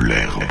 de l'herbe.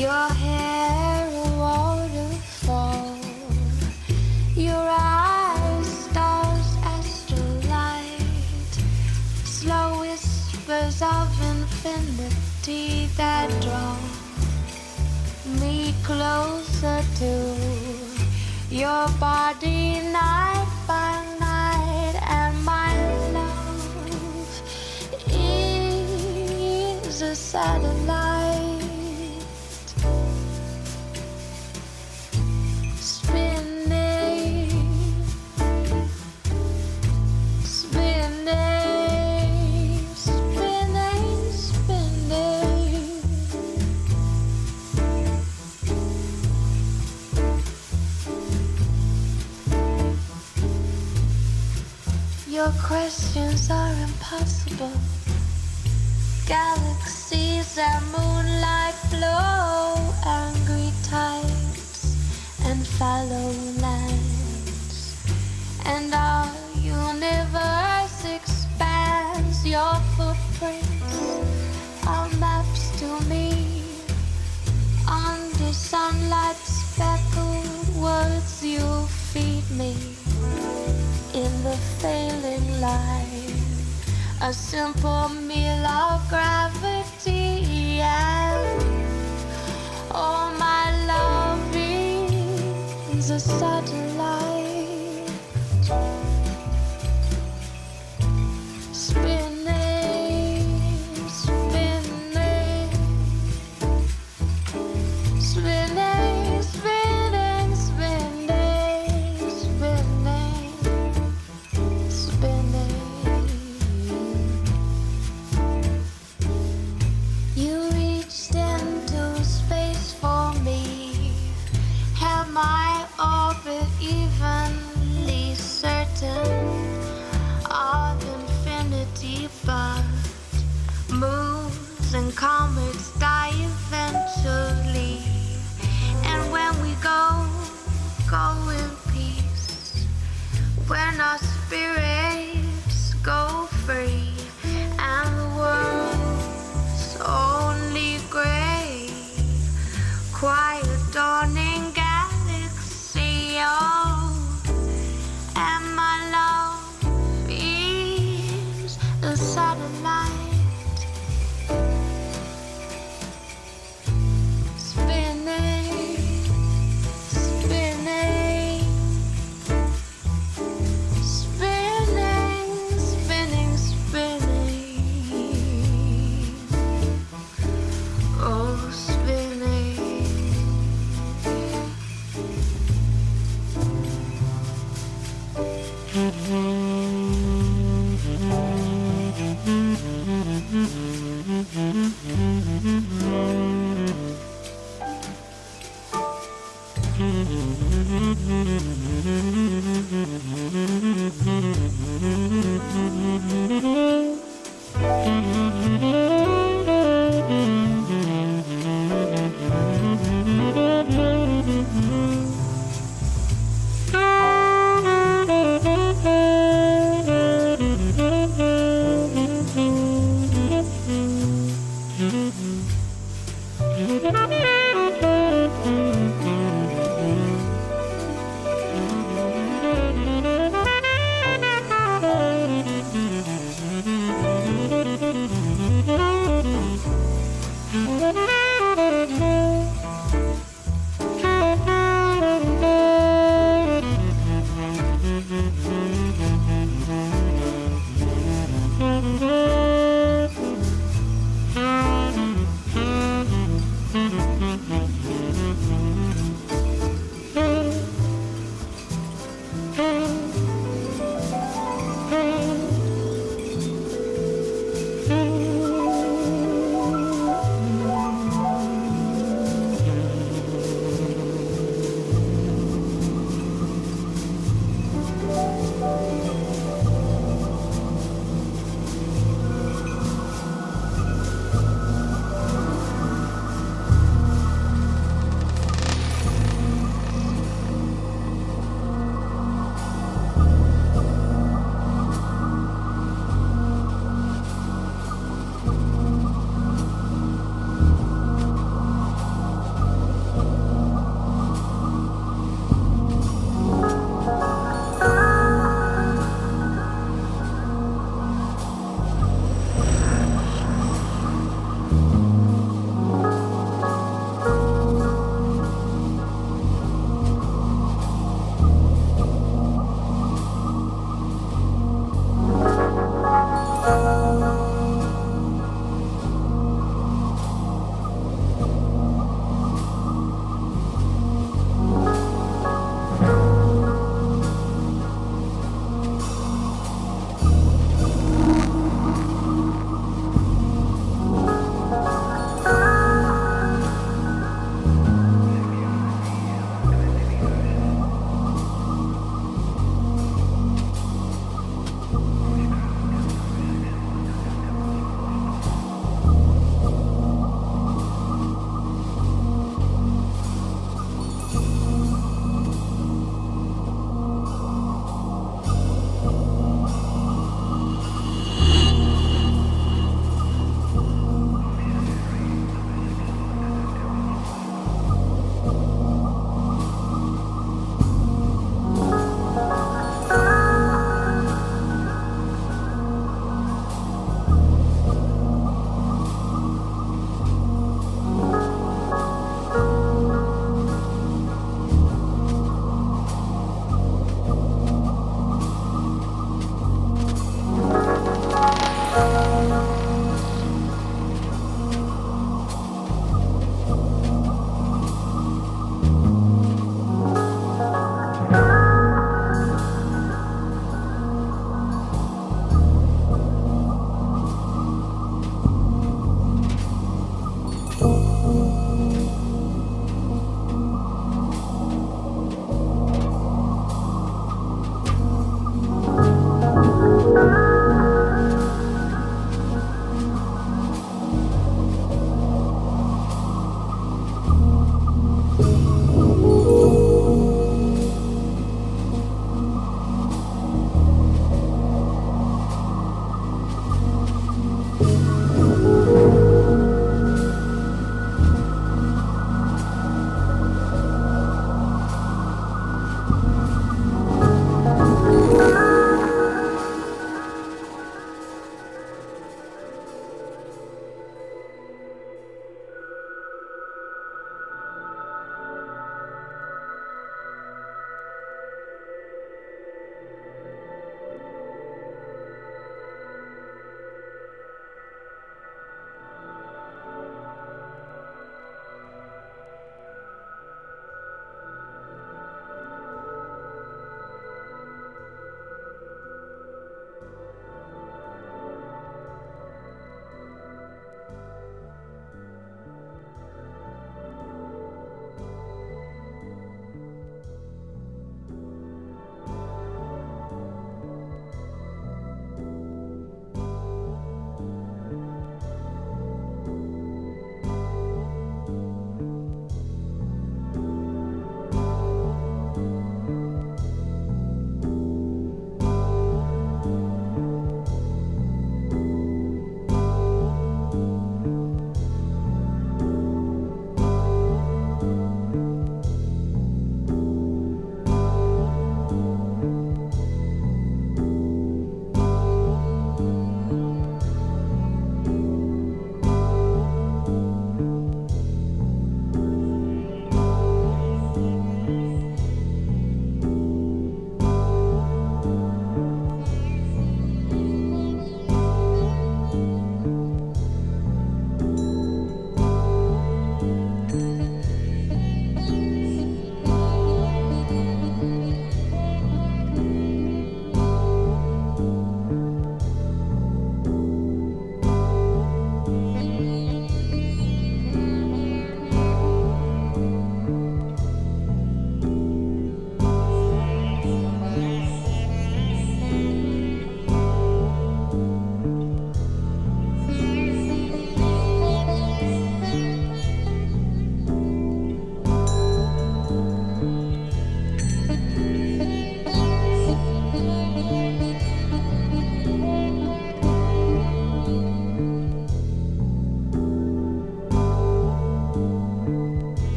Your hair a waterfall, your eyes stars astrolight, slow whispers of infinity that draw me closer to your body night are impossible. Galaxies and moonlight flow, A simple meal of gravity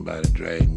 somebody drag.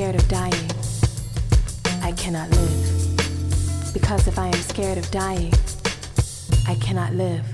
scared of dying, I cannot live. Because if I am scared of dying, I cannot live.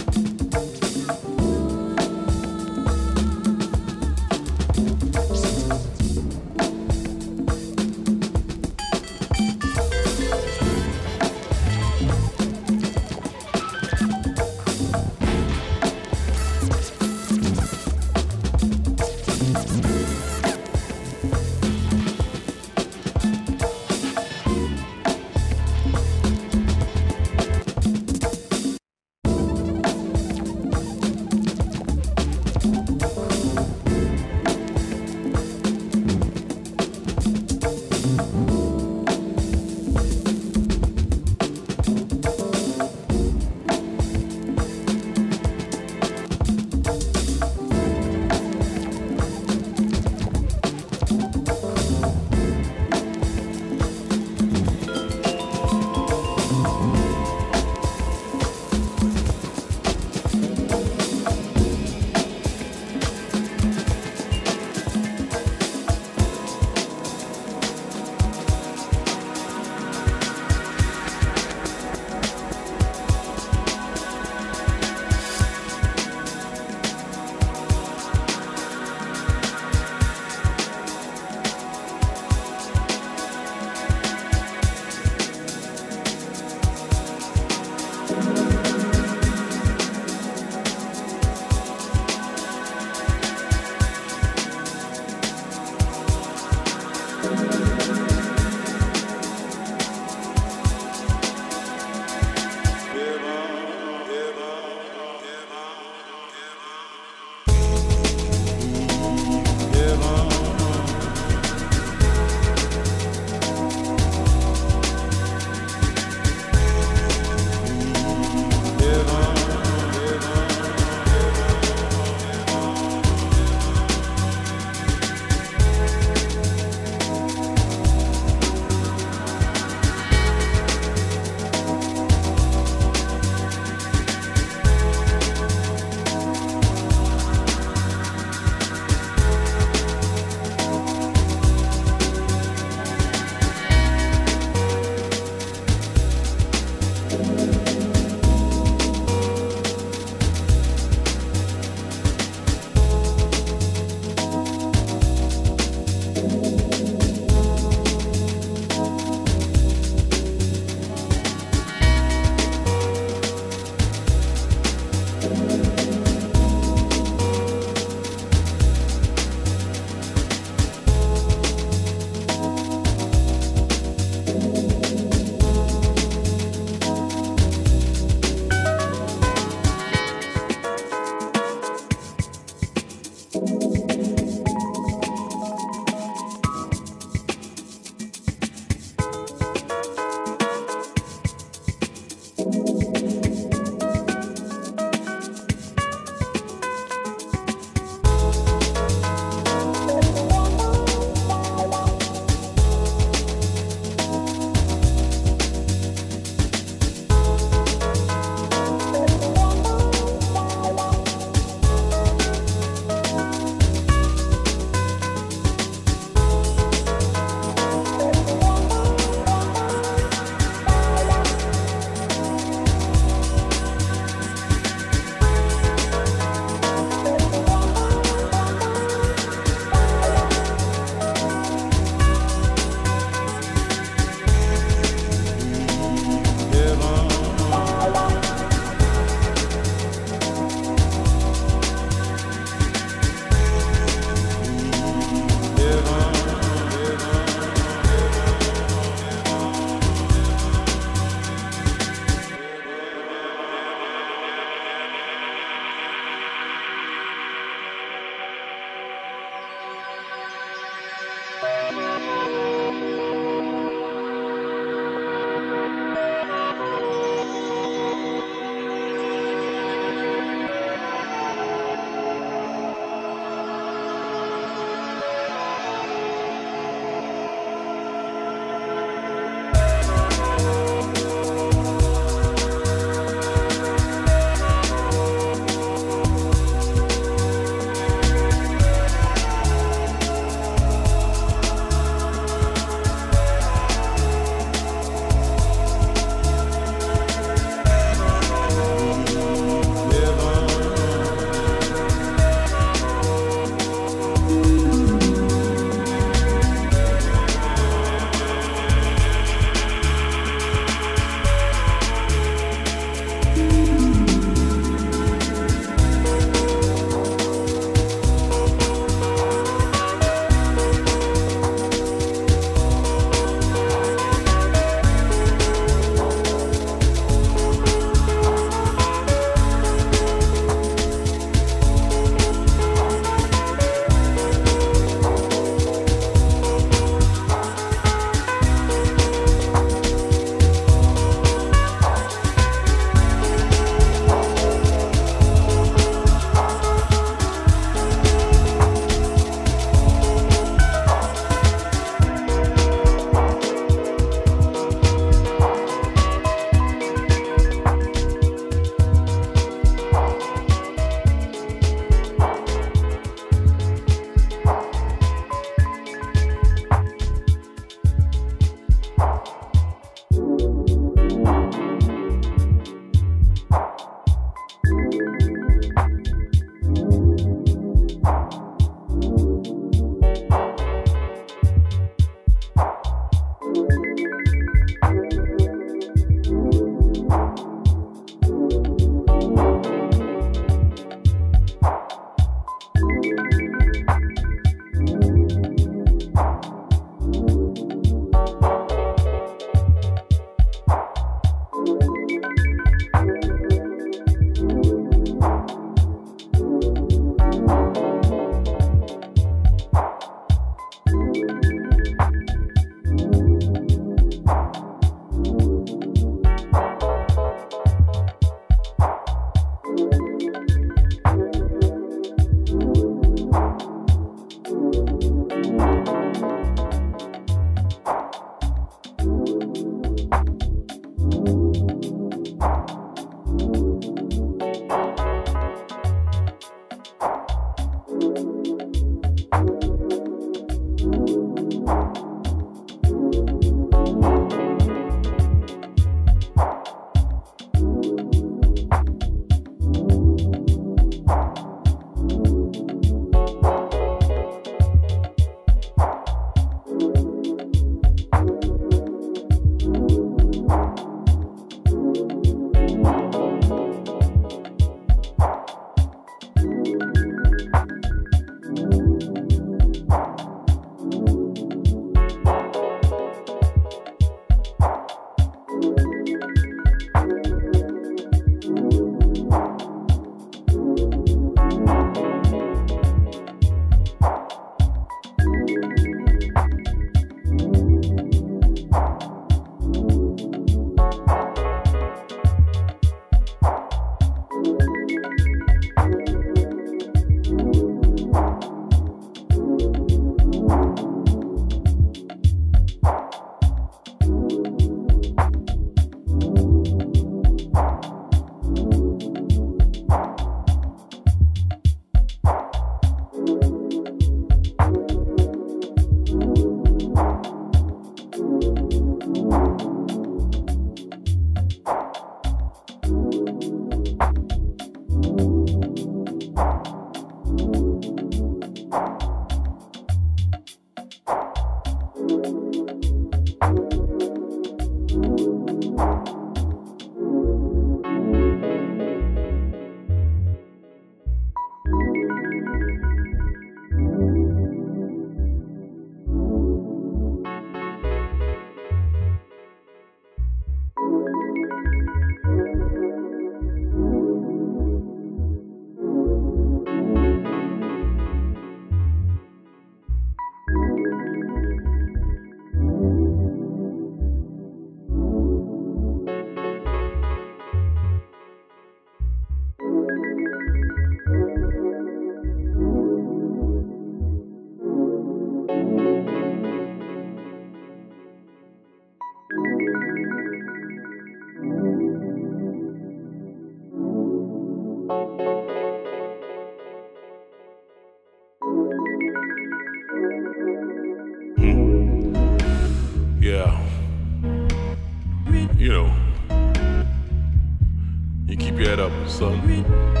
Head up, son.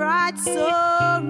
Sense what's